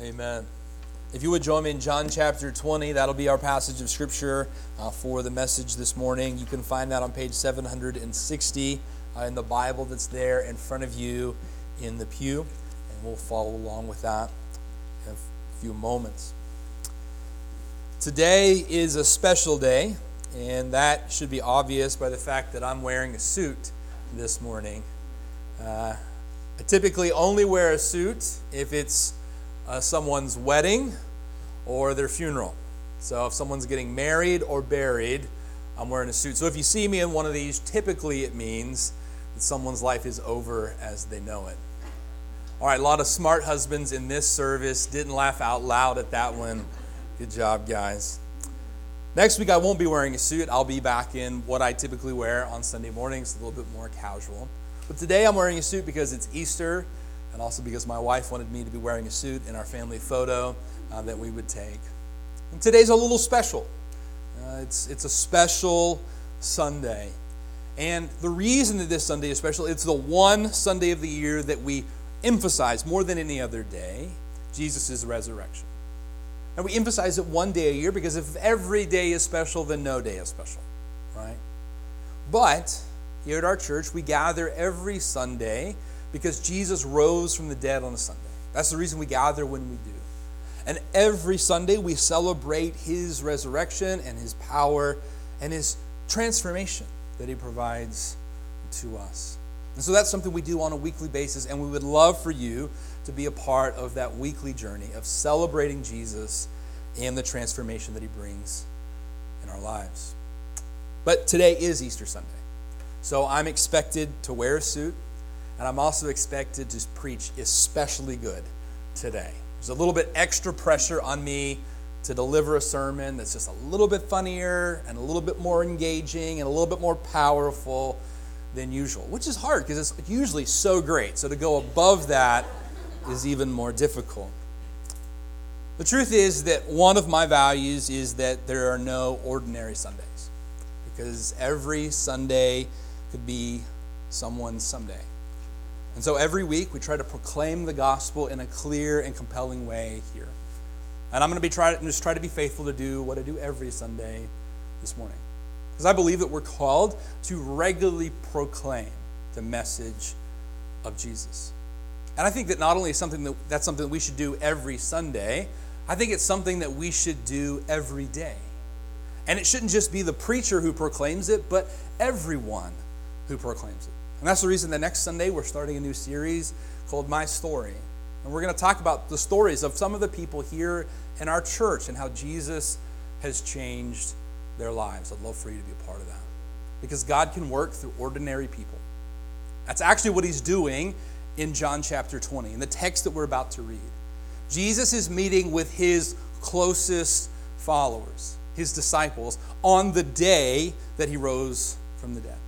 Amen. If you would join me in John chapter 20, that'll be our passage of Scripture uh, for the message this morning. You can find that on page 760 uh, in the Bible that's there in front of you in the pew, and we'll follow along with that in a few moments. Today is a special day, and that should be obvious by the fact that I'm wearing a suit this morning. Uh, I typically only wear a suit if it's uh, someone's wedding or their funeral. So if someone's getting married or buried, I'm wearing a suit. So if you see me in one of these, typically it means that someone's life is over as they know it. All right, a lot of smart husbands in this service didn't laugh out loud at that one. Good job, guys. Next week, I won't be wearing a suit. I'll be back in what I typically wear on Sunday mornings, a little bit more casual. But today, I'm wearing a suit because it's Easter and also because my wife wanted me to be wearing a suit in our family photo uh, that we would take. And today's a little special. Uh, it's, it's a special Sunday. And the reason that this Sunday is special, it's the one Sunday of the year that we emphasize more than any other day Jesus' resurrection. And we emphasize it one day a year because if every day is special, then no day is special, right? But here at our church, we gather every Sunday because Jesus rose from the dead on a Sunday. That's the reason we gather when we do. And every Sunday we celebrate his resurrection and his power and his transformation that he provides to us. And so that's something we do on a weekly basis, and we would love for you to be a part of that weekly journey of celebrating Jesus and the transformation that he brings in our lives. But today is Easter Sunday. So I'm expected to wear a suit and I'm also expected to preach especially good today. There's a little bit extra pressure on me to deliver a sermon that's just a little bit funnier and a little bit more engaging and a little bit more powerful than usual, which is hard because it's usually so great. So to go above that is even more difficult. The truth is that one of my values is that there are no ordinary Sundays because every Sunday could be someone's Sunday. And so every week we try to proclaim the gospel in a clear and compelling way here. And I'm going to be try, just try to be faithful to do what I do every Sunday this morning. Because I believe that we're called to regularly proclaim the message of Jesus. And I think that not only is something that that's something that we should do every Sunday, I think it's something that we should do every day. And it shouldn't just be the preacher who proclaims it, but everyone who proclaims it. And that's the reason that next Sunday we're starting a new series called My Story. And we're going to talk about the stories of some of the people here in our church and how Jesus has changed their lives. I'd love for you to be a part of that. Because God can work through ordinary people. That's actually what he's doing in John chapter 20, in the text that we're about to read. Jesus is meeting with his closest followers, his disciples, on the day that he rose from the dead.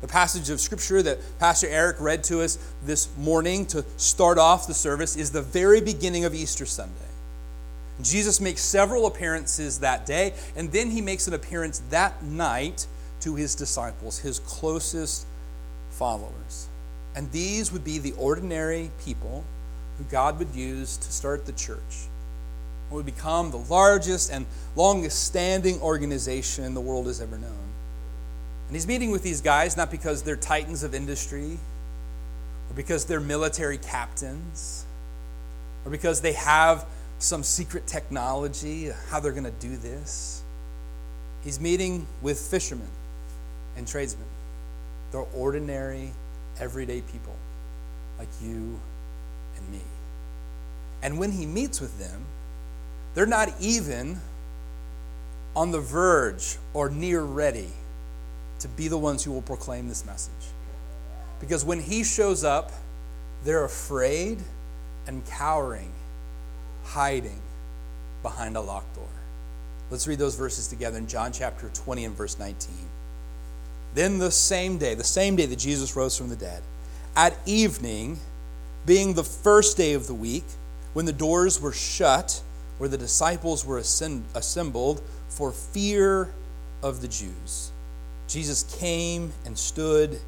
The passage of scripture that Pastor Eric read to us this morning to start off the service is the very beginning of Easter Sunday. Jesus makes several appearances that day, and then he makes an appearance that night to his disciples, his closest followers. And these would be the ordinary people who God would use to start the church. It would become the largest and longest standing organization the world has ever known. And he's meeting with these guys not because they're titans of industry, or because they're military captains, or because they have some secret technology, how they're going to do this. He's meeting with fishermen and tradesmen. They're ordinary, everyday people like you and me. And when he meets with them, they're not even on the verge or near ready to be the ones who will proclaim this message. Because when he shows up, they're afraid and cowering, hiding behind a locked door. Let's read those verses together in John chapter 20 and verse 19. Then the same day, the same day that Jesus rose from the dead, at evening, being the first day of the week, when the doors were shut, where the disciples were assembled for fear of the Jews Jesus came and stood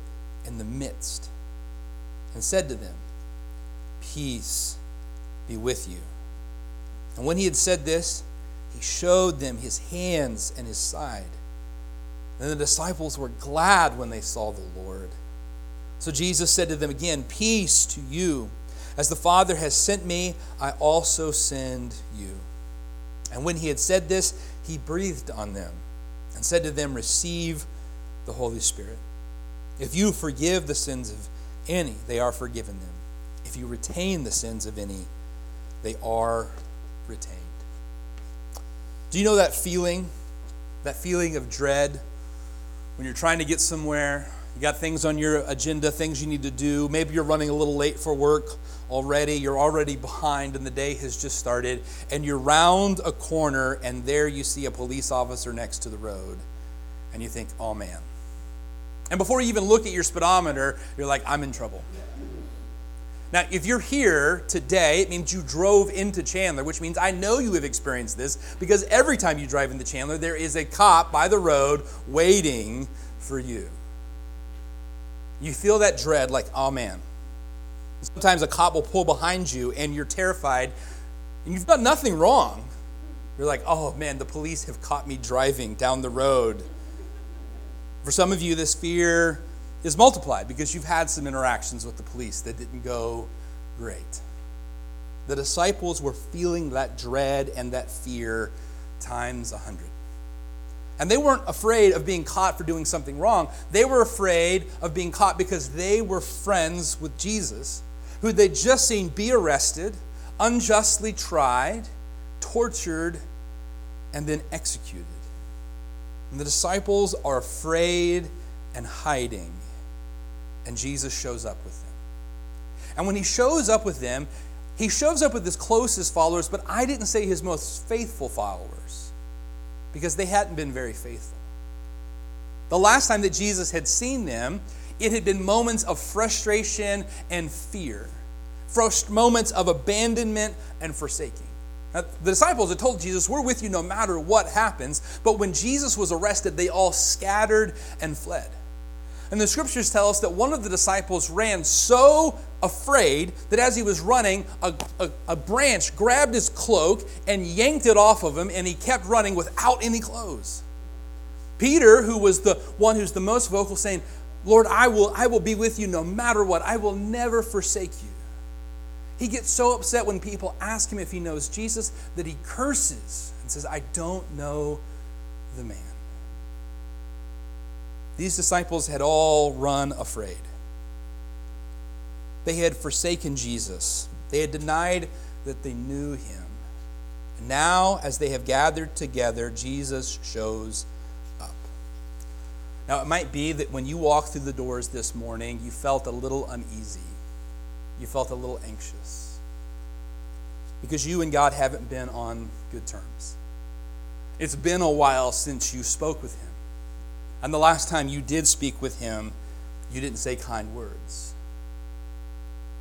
in the midst and said to them, Peace be with you. And when he had said this, he showed them his hands and his side. And the disciples were glad when they saw the Lord. So Jesus said to them again, Peace to you. As the Father has sent me, I also send you. And when he had said this, he breathed on them and said to them, Receive the Holy Spirit. If you forgive the sins of any, they are forgiven them. If you retain the sins of any, they are retained. Do you know that feeling? That feeling of dread when you're trying to get somewhere, you got things on your agenda, things you need to do. Maybe you're running a little late for work already. You're already behind, and the day has just started. And you're round a corner, and there you see a police officer next to the road. And you think, oh man. And before you even look at your speedometer, you're like, I'm in trouble. Now, if you're here today, it means you drove into Chandler, which means I know you have experienced this because every time you drive into Chandler, there is a cop by the road waiting for you. You feel that dread like, oh man. Sometimes a cop will pull behind you and you're terrified and you've done nothing wrong. You're like, oh man, the police have caught me driving down the road. For some of you, this fear is multiplied because you've had some interactions with the police that didn't go great. The disciples were feeling that dread and that fear times a hundred. And they weren't afraid of being caught for doing something wrong. They were afraid of being caught because they were friends with Jesus, who they'd just seen be arrested, unjustly tried, tortured, and then executed. And the disciples are afraid and hiding and Jesus shows up with them. And when he shows up with them, he shows up with his closest followers, but I didn't say his most faithful followers because they hadn't been very faithful. The last time that Jesus had seen them, it had been moments of frustration and fear, moments of abandonment and forsaking. Now, the disciples had told Jesus, We're with you no matter what happens. But when Jesus was arrested, they all scattered and fled. And the scriptures tell us that one of the disciples ran so afraid that as he was running, a, a, a, branch grabbed his cloak and yanked it off of him, and he kept running without any clothes. Peter, who was the one who's the most vocal, saying, Lord, I will, I will be with you no matter what. I will never forsake you. He gets so upset when people ask him if he knows Jesus that he curses and says, I don't know the man. These disciples had all run afraid. They had forsaken Jesus, they had denied that they knew him. And now, as they have gathered together, Jesus shows up. Now, it might be that when you walked through the doors this morning, you felt a little uneasy. You felt a little anxious. Because you and God haven't been on good terms. It's been a while since you spoke with Him. And the last time you did speak with him, you didn't say kind words.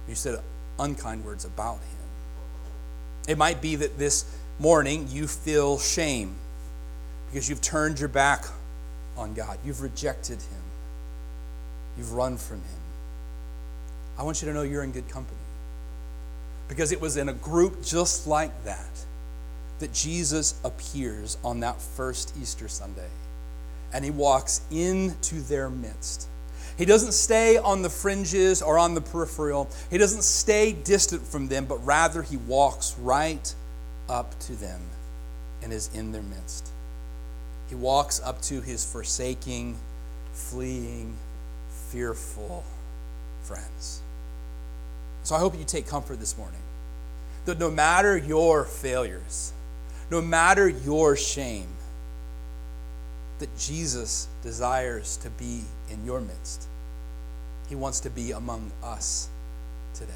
You said unkind words about him. It might be that this morning you feel shame because you've turned your back on God. You've rejected him. You've run from him. I want you to know you're in good company. Because it was in a group just like that that Jesus appears on that first Easter Sunday and he walks into their midst. He doesn't stay on the fringes or on the peripheral. He doesn't stay distant from them, but rather he walks right up to them and is in their midst. He walks up to his forsaking, fleeing, fearful friends. So I hope you take comfort this morning that no matter your failures, no matter your shame, that Jesus desires to be in your midst. He wants to be among us today.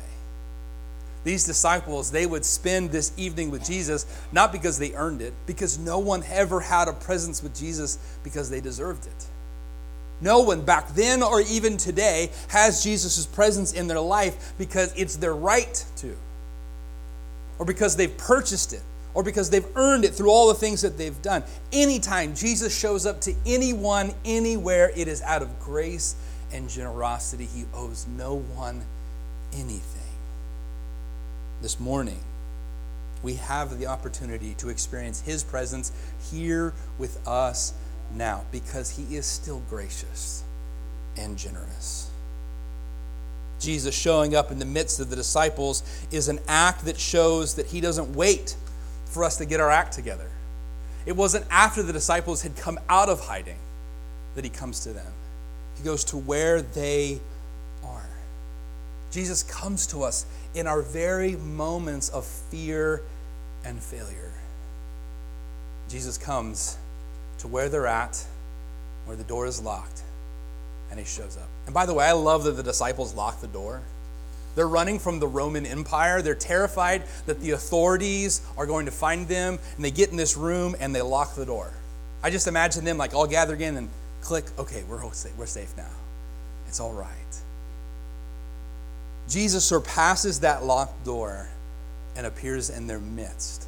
These disciples, they would spend this evening with Jesus not because they earned it, because no one ever had a presence with Jesus because they deserved it. No one back then or even today has Jesus' presence in their life because it's their right to, or because they've purchased it, or because they've earned it through all the things that they've done. Anytime Jesus shows up to anyone, anywhere, it is out of grace and generosity. He owes no one anything. This morning, we have the opportunity to experience His presence here with us now because He is still gracious and generous. Jesus showing up in the midst of the disciples is an act that shows that He doesn't wait for us to get our act together. It wasn't after the disciples had come out of hiding that He comes to them, He goes to where they are. Jesus comes to us in our very moments of fear and failure. Jesus comes to where they're at, where the door is locked, and he shows up. And by the way, I love that the disciples lock the door. They're running from the Roman Empire. They're terrified that the authorities are going to find them, and they get in this room and they lock the door. I just imagine them like all gathered in and click, okay, we're, we're safe now. It's all right. Jesus surpasses that locked door and appears in their midst.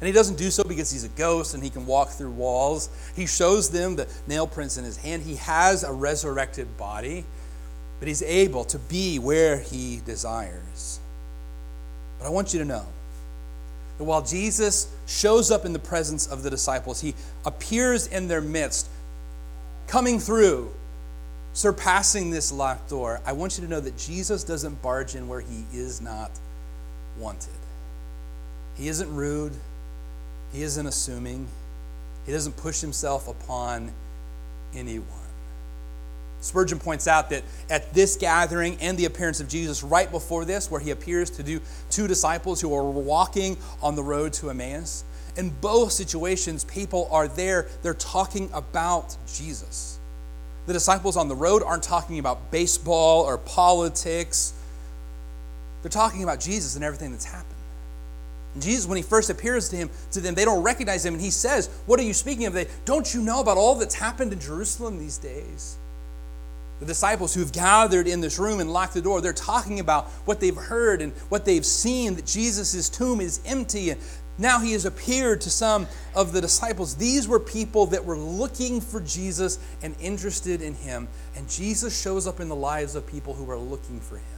And he doesn't do so because he's a ghost and he can walk through walls. He shows them the nail prints in his hand. He has a resurrected body, but he's able to be where he desires. But I want you to know that while Jesus shows up in the presence of the disciples, he appears in their midst, coming through, surpassing this locked door. I want you to know that Jesus doesn't barge in where he is not wanted. He isn't rude. He isn't assuming. He doesn't push himself upon anyone. Spurgeon points out that at this gathering and the appearance of Jesus right before this, where he appears to do two disciples who are walking on the road to Emmaus, in both situations, people are there, they're talking about Jesus. The disciples on the road aren't talking about baseball or politics, they're talking about Jesus and everything that's happened. Jesus, when he first appears to him, to them, they don't recognize him, and he says, "What are you speaking of? They don't you know about all that's happened in Jerusalem these days?" The disciples who've gathered in this room and locked the door, they're talking about what they've heard and what they've seen that Jesus' tomb is empty and now he has appeared to some of the disciples. These were people that were looking for Jesus and interested in him, and Jesus shows up in the lives of people who are looking for him.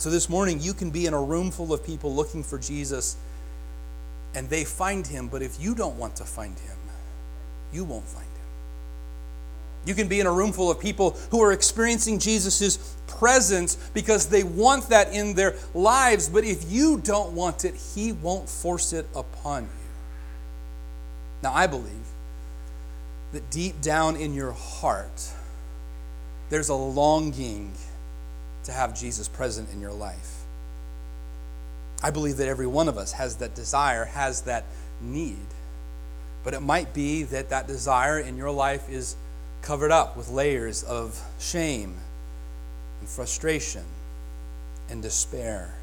So this morning, you can be in a room full of people looking for Jesus and they find him, but if you don't want to find him, you won't find him. You can be in a room full of people who are experiencing Jesus' presence because they want that in their lives, but if you don't want it, he won't force it upon you. Now, I believe that deep down in your heart, there's a longing to have Jesus present in your life. I believe that every one of us has that desire, has that need. But it might be that that desire in your life is covered up with layers of shame and frustration and despair.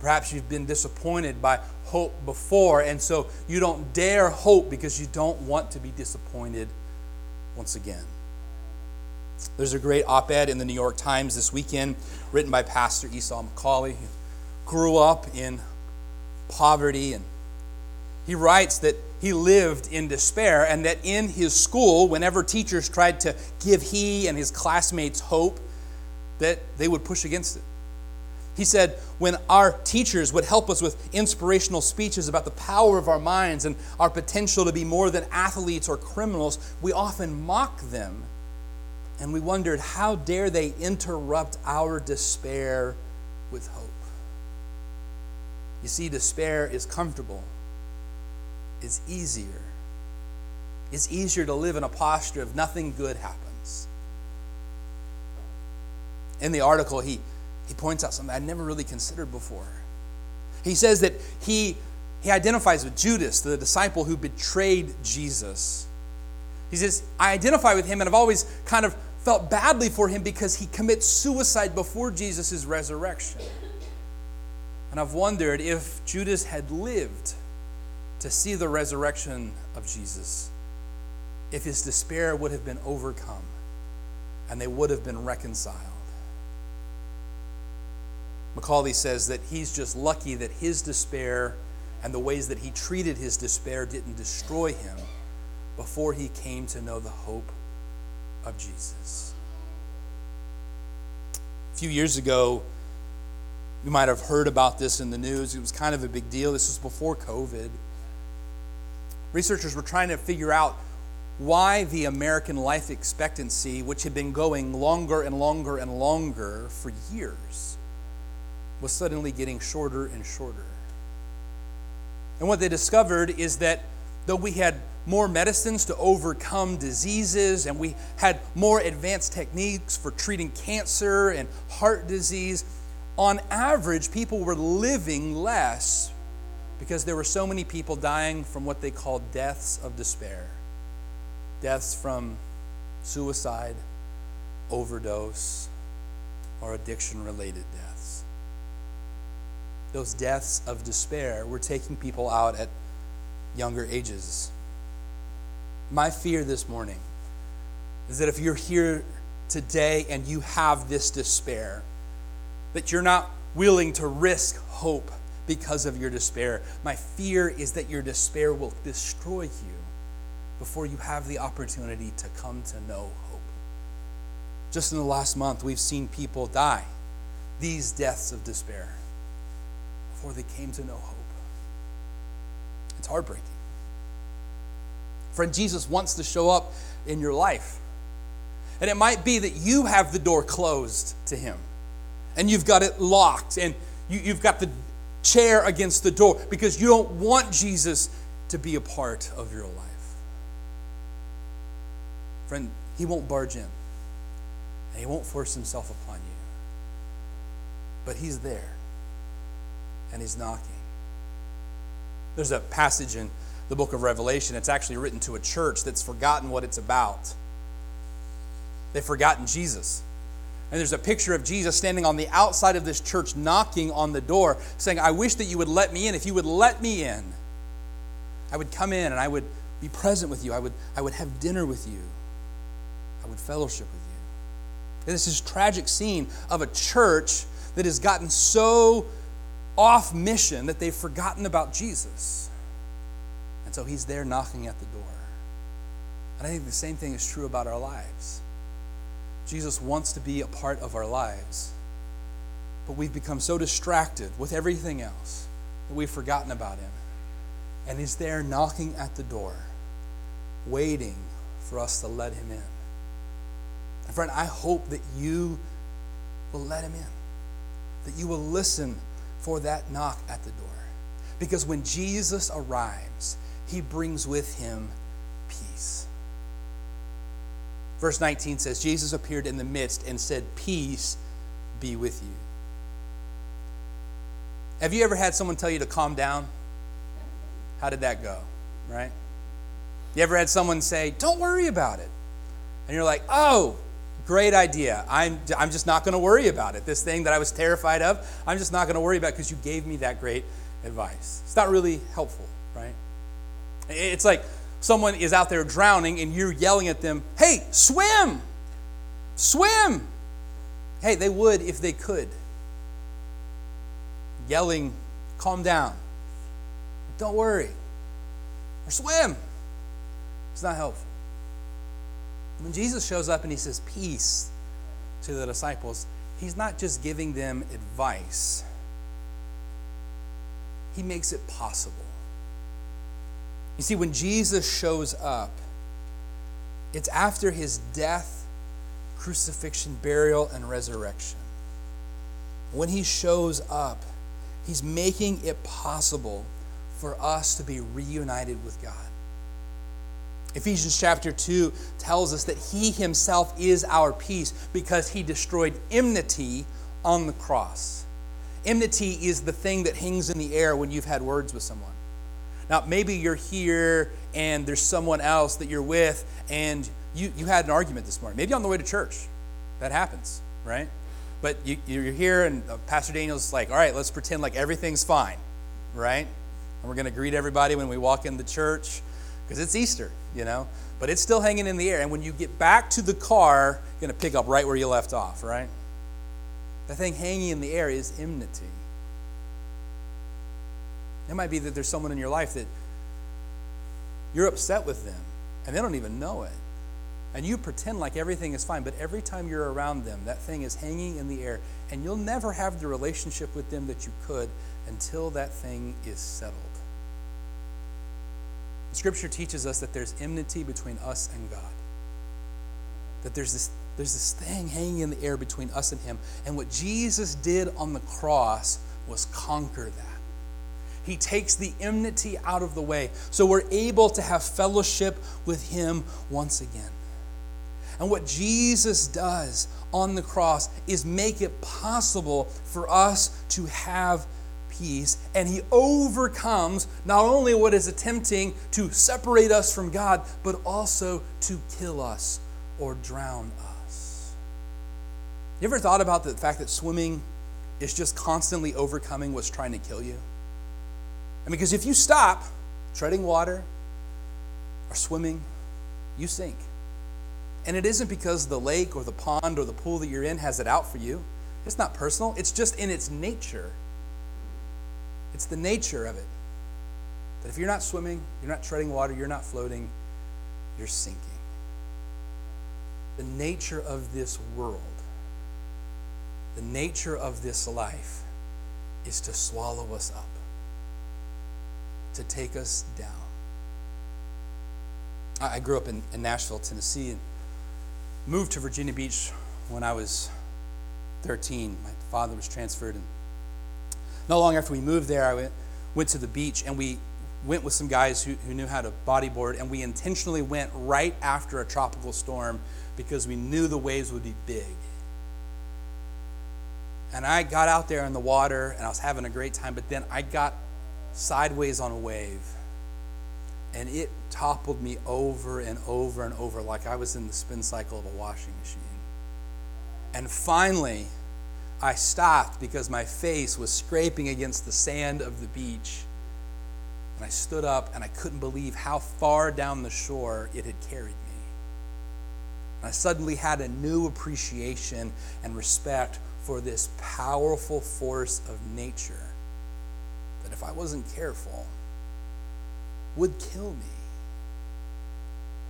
Perhaps you've been disappointed by hope before, and so you don't dare hope because you don't want to be disappointed once again. There's a great op ed in the New York Times this weekend written by Pastor Esau McCaulley, who grew up in poverty. And he writes that he lived in despair and that in his school, whenever teachers tried to give he and his classmates hope, that they would push against it. He said, when our teachers would help us with inspirational speeches about the power of our minds and our potential to be more than athletes or criminals, we often mock them and we wondered how dare they interrupt our despair with hope. You see, despair is comfortable, it's easier. It's easier to live in a posture of nothing good happens. In the article, he, he points out something I'd never really considered before. He says that he, he identifies with Judas, the disciple who betrayed Jesus. He says, I identify with him, and I've always kind of felt badly for him because he commits suicide before Jesus' resurrection. And I've wondered if Judas had lived to see the resurrection of Jesus, if his despair would have been overcome and they would have been reconciled. McCaulley says that he's just lucky that his despair and the ways that he treated his despair didn't destroy him before he came to know the hope of Jesus. A few years ago, You might have heard about this in the news. It was kind of a big deal. This was before COVID. Researchers were trying to figure out why the American life expectancy, which had been going longer and longer and longer for years, was suddenly getting shorter and shorter. And what they discovered is that though we had more medicines to overcome diseases and we had more advanced techniques for treating cancer and heart disease, on average, people were living less because there were so many people dying from what they called deaths of despair deaths from suicide, overdose, or addiction related deaths. Those deaths of despair were taking people out at younger ages. My fear this morning is that if you're here today and you have this despair, that you're not willing to risk hope because of your despair. My fear is that your despair will destroy you before you have the opportunity to come to know hope. Just in the last month, we've seen people die, these deaths of despair, before they came to know hope. It's heartbreaking. Friend, Jesus wants to show up in your life. And it might be that you have the door closed to Him and you've got it locked and you, have got the chair against the door because you don't want Jesus to be a part of your life. Friend, He won't barge in, and He won't force Himself upon you. But He's there, and He's knocking. There's a passage in the book of Revelation. It's actually written to a church that's forgotten what it's about. They've forgotten Jesus. And there's a picture of Jesus standing on the outside of this church, knocking on the door, saying, I wish that you would let me in. If you would let me in, I would come in and I would be present with you. I would, I would have dinner with you. I would fellowship with you. And this is a tragic scene of a church that has gotten so off mission that they've forgotten about Jesus. And so he's there knocking at the door. And I think the same thing is true about our lives. Jesus wants to be a part of our lives. But we've become so distracted with everything else that we've forgotten about him. And he's there knocking at the door, waiting for us to let him in. And friend, I hope that you will let him in, that you will listen for that knock at the door. Because when Jesus arrives, he brings with him peace. Verse 19 says, Jesus appeared in the midst and said, Peace be with you. Have you ever had someone tell you to calm down? How did that go? Right? You ever had someone say, Don't worry about it? And you're like, Oh, great idea. I'm, I'm just not going to worry about it. This thing that I was terrified of, I'm just not going to worry about because you gave me that great advice. It's not really helpful? It's like someone is out there drowning and you're yelling at them, hey, swim! Swim! Hey, they would if they could. Yelling, calm down. Don't worry. Or swim. It's not helpful. When Jesus shows up and he says peace to the disciples, he's not just giving them advice, he makes it possible. You see, when Jesus shows up, it's after his death, crucifixion, burial, and resurrection. When he shows up, he's making it possible for us to be reunited with God. Ephesians chapter 2 tells us that he himself is our peace because he destroyed enmity on the cross. Enmity is the thing that hangs in the air when you've had words with someone. Now, maybe you're here and there's someone else that you're with and you, you had an argument this morning, maybe on the way to church. That happens, right? But you, you're here and Pastor Daniel's like, all right, let's pretend like everything's fine, right? And we're going to greet everybody when we walk in the church because it's Easter, you know? But it's still hanging in the air. And when you get back to the car, you're going to pick up right where you left off, right? The thing hanging in the air is enmity. It might be that there's someone in your life that you're upset with them and they don't even know it. and you pretend like everything is fine, but every time you're around them, that thing is hanging in the air, and you'll never have the relationship with them that you could until that thing is settled. Scripture teaches us that there's enmity between us and God. That there's this, there's this thing hanging in the air between us and Him. And what Jesus did on the cross was conquer that. He takes the enmity out of the way so we're able to have fellowship with Him once again. And what Jesus does on the cross is make it possible for us to have peace. And He overcomes not only what is attempting to separate us from God, but also to kill us or drown us. You ever thought about the fact that swimming is just constantly overcoming what's trying to kill you? Because if you stop treading water or swimming, you sink. And it isn't because the lake or the pond or the pool that you're in has it out for you. It's not personal, it's just in its nature. It's the nature of it. That if you're not swimming, you're not treading water, you're not floating, you're sinking. The nature of this world, the nature of this life is to swallow us up, to take us down. I grew up in, in Nashville, Tennessee, and moved to Virginia Beach when I was 13. My father was transferred. And not long after we moved there, I went, went to the beach and we went with some guys who, who knew how to bodyboard. And we intentionally went right after a tropical storm because we knew the waves would be big. And I got out there in the water and I was having a great time, but then I got sideways on a wave and it toppled me over and over and over like I was in the spin cycle of a washing machine. And finally, I stopped because my face was scraping against the sand of the beach. And I stood up and I couldn't believe how far down the shore it had carried me. And I suddenly had a new appreciation and respect for this powerful force of nature if I wasn't careful, would kill me.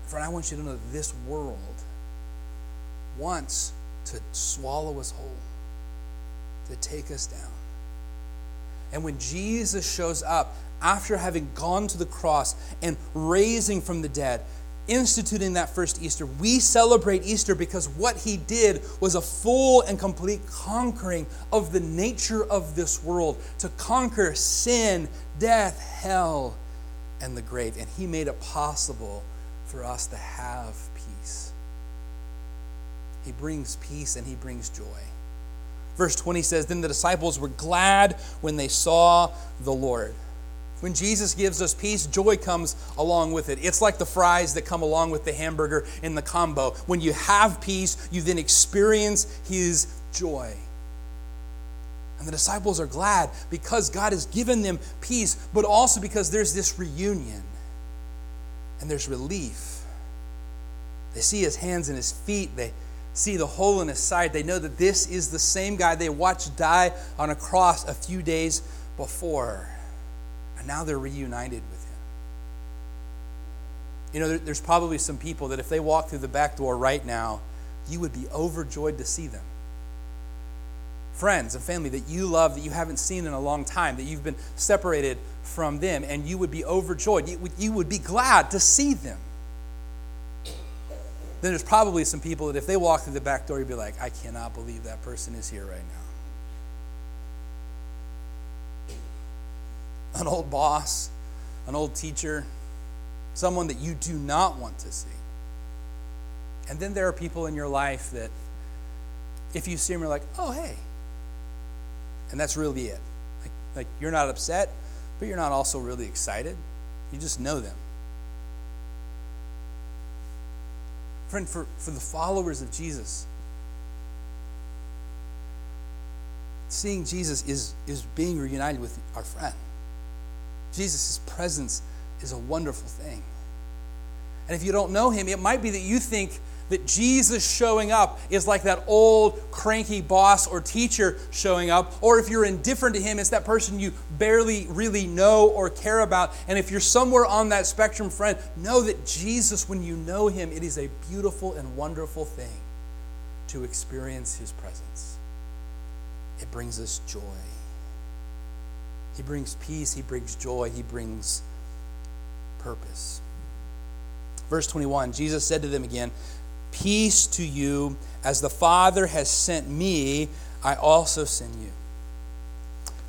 Friend, I want you to know this world wants to swallow us whole, to take us down. And when Jesus shows up after having gone to the cross and raising from the dead, instituting that first Easter, we celebrate Easter because what he did was a full and complete conquering of the nature of this world, to conquer sin, death, hell, and the grave. And he made it possible for us to have peace. He brings peace and he brings joy. Verse 20 says Then the disciples were glad when they saw the Lord. When Jesus gives us peace, joy comes along with it. It's like the fries that come along with the hamburger in the combo. When you have peace, you then experience his joy. And the disciples are glad because God has given them peace, but also because there's this reunion and there's relief. They see his hands and his feet, they see the hole in his side. They know that this is the same guy they watched die on a cross a few days before. And now they're reunited with him. You know, there's probably some people that if they walk through the back door right now, you would be overjoyed to see them friends and family that you love that you haven't seen in a long time, that you've been separated from them, and you would be overjoyed. You would, you would be glad to see them. Then there's probably some people that if they walk through the back door, you'd be like, I cannot believe that person is here right now. An old boss, an old teacher, someone that you do not want to see. And then there are people in your life that, if you see them, you're like, oh, hey, and that's really it. Like, like you're not upset, but you're not also really excited. You just know them. Friend, for, for the followers of Jesus, seeing Jesus is, is being reunited with our friend. Jesus' presence is a wonderful thing. And if you don't know him, it might be that you think that Jesus showing up is like that old cranky boss or teacher showing up. Or if you're indifferent to him, it's that person you barely really know or care about. And if you're somewhere on that spectrum, friend, know that Jesus, when you know him, it is a beautiful and wonderful thing to experience his presence. It brings us joy. He brings peace, he brings joy, he brings purpose. Verse 21 Jesus said to them again, Peace to you, as the Father has sent me, I also send you.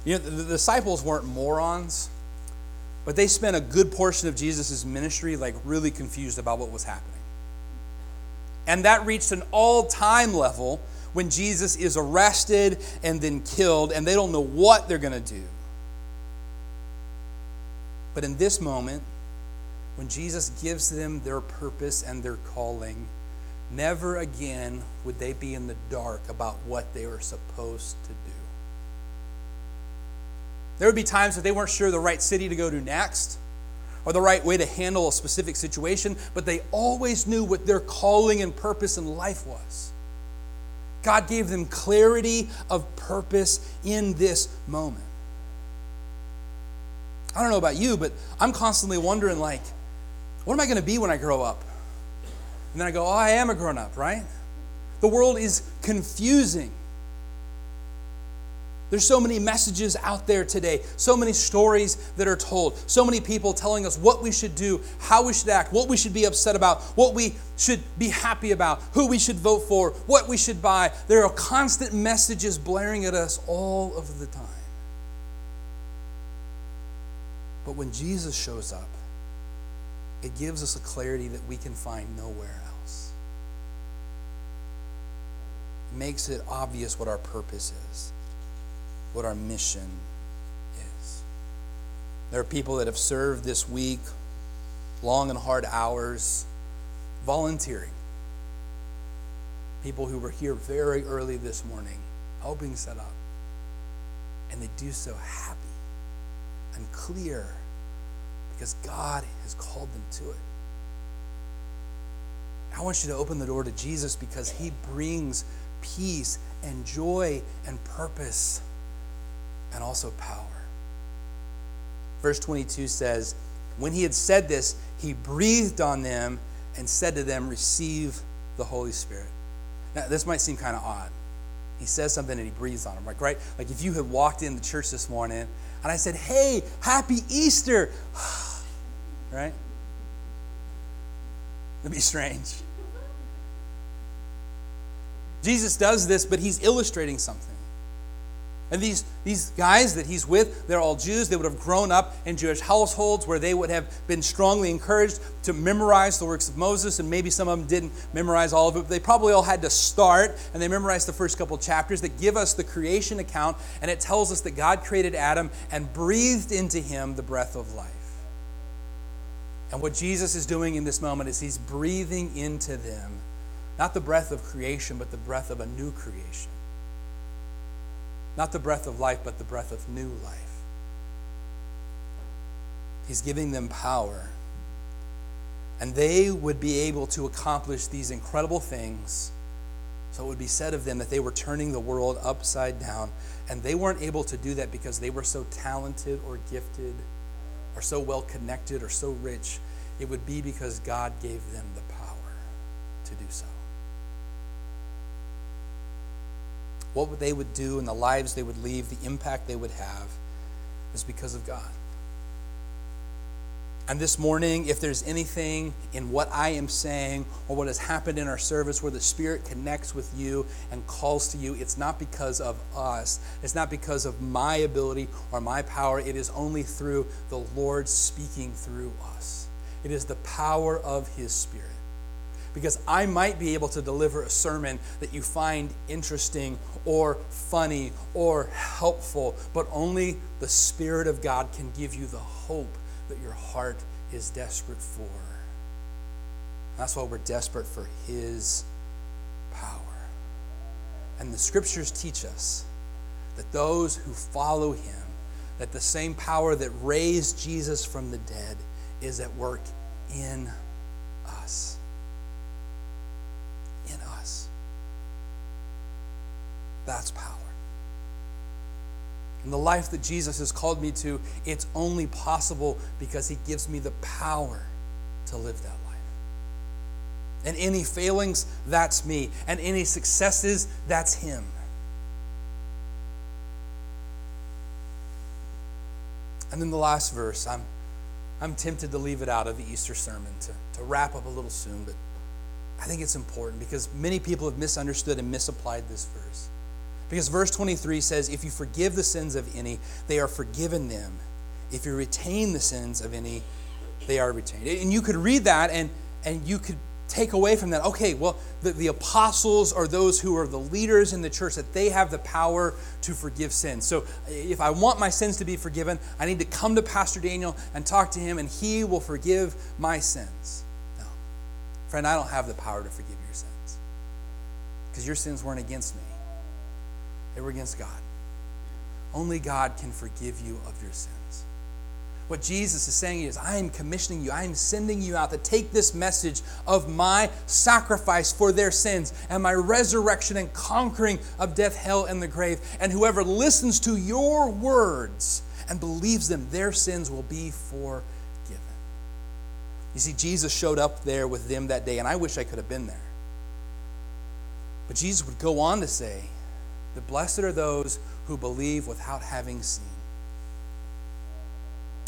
You know, the disciples weren't morons, but they spent a good portion of Jesus' ministry like really confused about what was happening. And that reached an all time level when Jesus is arrested and then killed, and they don't know what they're going to do. But in this moment, when Jesus gives them their purpose and their calling, never again would they be in the dark about what they were supposed to do. There would be times that they weren't sure the right city to go to next or the right way to handle a specific situation, but they always knew what their calling and purpose in life was. God gave them clarity of purpose in this moment. I don't know about you, but I'm constantly wondering, like, what am I going to be when I grow up? And then I go, oh, I am a grown up, right? The world is confusing. There's so many messages out there today, so many stories that are told, so many people telling us what we should do, how we should act, what we should be upset about, what we should be happy about, who we should vote for, what we should buy. There are constant messages blaring at us all of the time. But when Jesus shows up, it gives us a clarity that we can find nowhere else. It makes it obvious what our purpose is, what our mission is. There are people that have served this week long and hard hours volunteering. People who were here very early this morning, helping set up. And they do so happy and clear because God has called them to it. I want you to open the door to Jesus because he brings peace and joy and purpose and also power. Verse 22 says, When he had said this, he breathed on them and said to them, Receive the Holy Spirit. Now, this might seem kind of odd. He says something and he breathes on them, like, right? Like if you had walked in the church this morning and I said, Hey, happy Easter. right? It'd be strange. Jesus does this, but he's illustrating something. And these, these guys that he's with, they're all Jews. They would have grown up in Jewish households where they would have been strongly encouraged to memorize the works of Moses. And maybe some of them didn't memorize all of it, but they probably all had to start and they memorized the first couple chapters that give us the creation account. And it tells us that God created Adam and breathed into him the breath of life. And what Jesus is doing in this moment is he's breathing into them not the breath of creation, but the breath of a new creation. Not the breath of life, but the breath of new life. He's giving them power. And they would be able to accomplish these incredible things. So it would be said of them that they were turning the world upside down. And they weren't able to do that because they were so talented or gifted or so well connected or so rich. It would be because God gave them the power to do so. What they would do and the lives they would leave, the impact they would have, is because of God. And this morning, if there's anything in what I am saying or what has happened in our service where the Spirit connects with you and calls to you, it's not because of us. It's not because of my ability or my power. It is only through the Lord speaking through us. It is the power of His Spirit because I might be able to deliver a sermon that you find interesting or funny or helpful, but only the Spirit of God can give you the hope that your heart is desperate for. That's why we're desperate for His power. And the scriptures teach us that those who follow Him, that the same power that raised Jesus from the dead is at work in us. That's power. And the life that Jesus has called me to, it's only possible because he gives me the power to live that life. And any failings, that's me. And any successes, that's him. And then the last verse, I'm, I'm tempted to leave it out of the Easter sermon to, to wrap up a little soon, but I think it's important because many people have misunderstood and misapplied this verse. Because verse 23 says, If you forgive the sins of any, they are forgiven them. If you retain the sins of any, they are retained. And you could read that and, and you could take away from that, okay, well, the, the apostles are those who are the leaders in the church, that they have the power to forgive sins. So if I want my sins to be forgiven, I need to come to Pastor Daniel and talk to him, and he will forgive my sins. No. Friend, I don't have the power to forgive your sins because your sins weren't against me, they were against God. Only God can forgive you of your sins. What Jesus is saying is, I am commissioning you, I am sending you out to take this message of my sacrifice for their sins and my resurrection and conquering of death, hell, and the grave. And whoever listens to your words and believes them, their sins will be forgiven. You see, Jesus showed up there with them that day, and I wish I could have been there. But Jesus would go on to say that blessed are those who believe without having seen.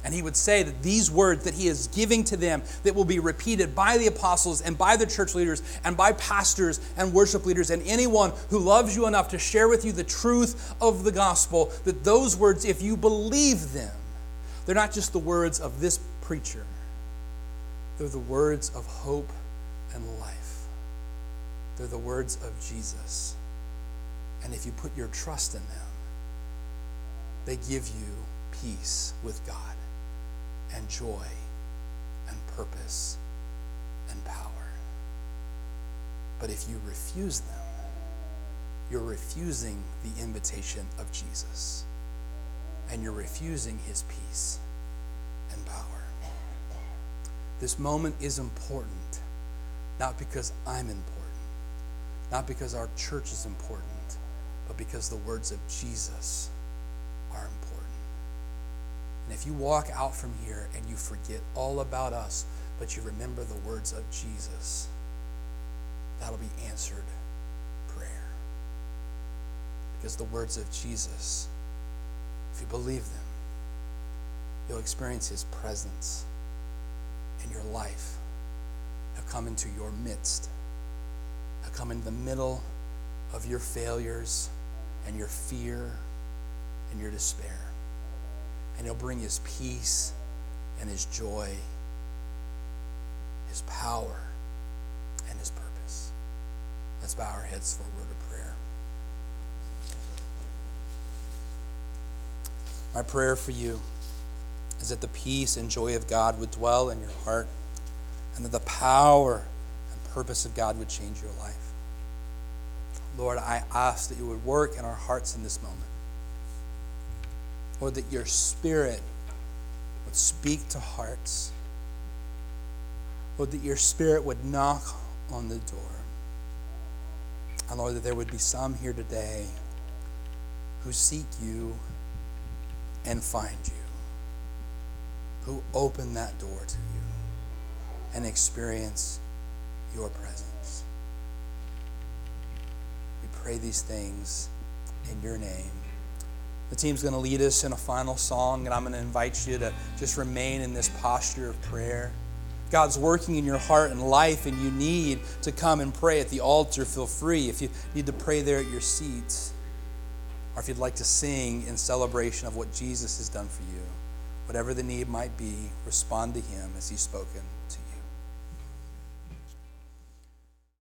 And he would say that these words that he is giving to them, that will be repeated by the apostles and by the church leaders and by pastors and worship leaders and anyone who loves you enough to share with you the truth of the gospel, that those words, if you believe them, they're not just the words of this preacher, they're the words of hope and life. They're the words of Jesus. And if you put your trust in them, they give you peace with God and joy and purpose and power. But if you refuse them, you're refusing the invitation of Jesus. And you're refusing his peace and power. This moment is important, not because I'm important, not because our church is important, but because the words of Jesus are important. And if you walk out from here and you forget all about us, but you remember the words of Jesus, that'll be answered prayer. Because the words of Jesus, if you believe them, you'll experience his presence in your life. He'll come into your midst. He'll come in the middle of your failures and your fear and your despair and He'll bring His peace and His joy, His power, and His purpose. Let's bow our heads for a word of prayer. My prayer for you is that the peace and joy of God would dwell in your heart and that the power and purpose of God would change your life. Lord, I ask that you would work in our hearts in this moment. Lord, that your spirit would speak to hearts. Lord, that your spirit would knock on the door. And Lord, that there would be some here today who seek you and find you, who open that door to you and experience your presence. Pray these things in your name. The team's going to lead us in a final song, and I'm going to invite you to just remain in this posture of prayer. God's working in your heart and life, and you need to come and pray at the altar. Feel free if you need to pray there at your seats, or if you'd like to sing in celebration of what Jesus has done for you. Whatever the need might be, respond to Him as He's spoken.